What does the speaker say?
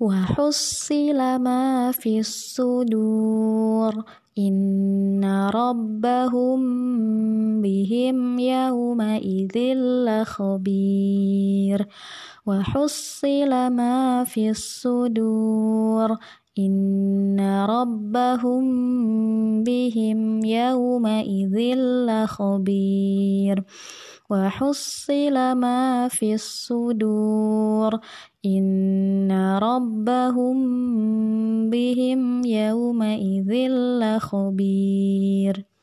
وحصل ما في الصدور. إن ربهم بهم يومئذ لخبير. وحصل ما في الصدور. إن ربهم بهم يومئذ لخبير. وحصل ما في الصدور. إن ربهم بهم يومئذ لخبير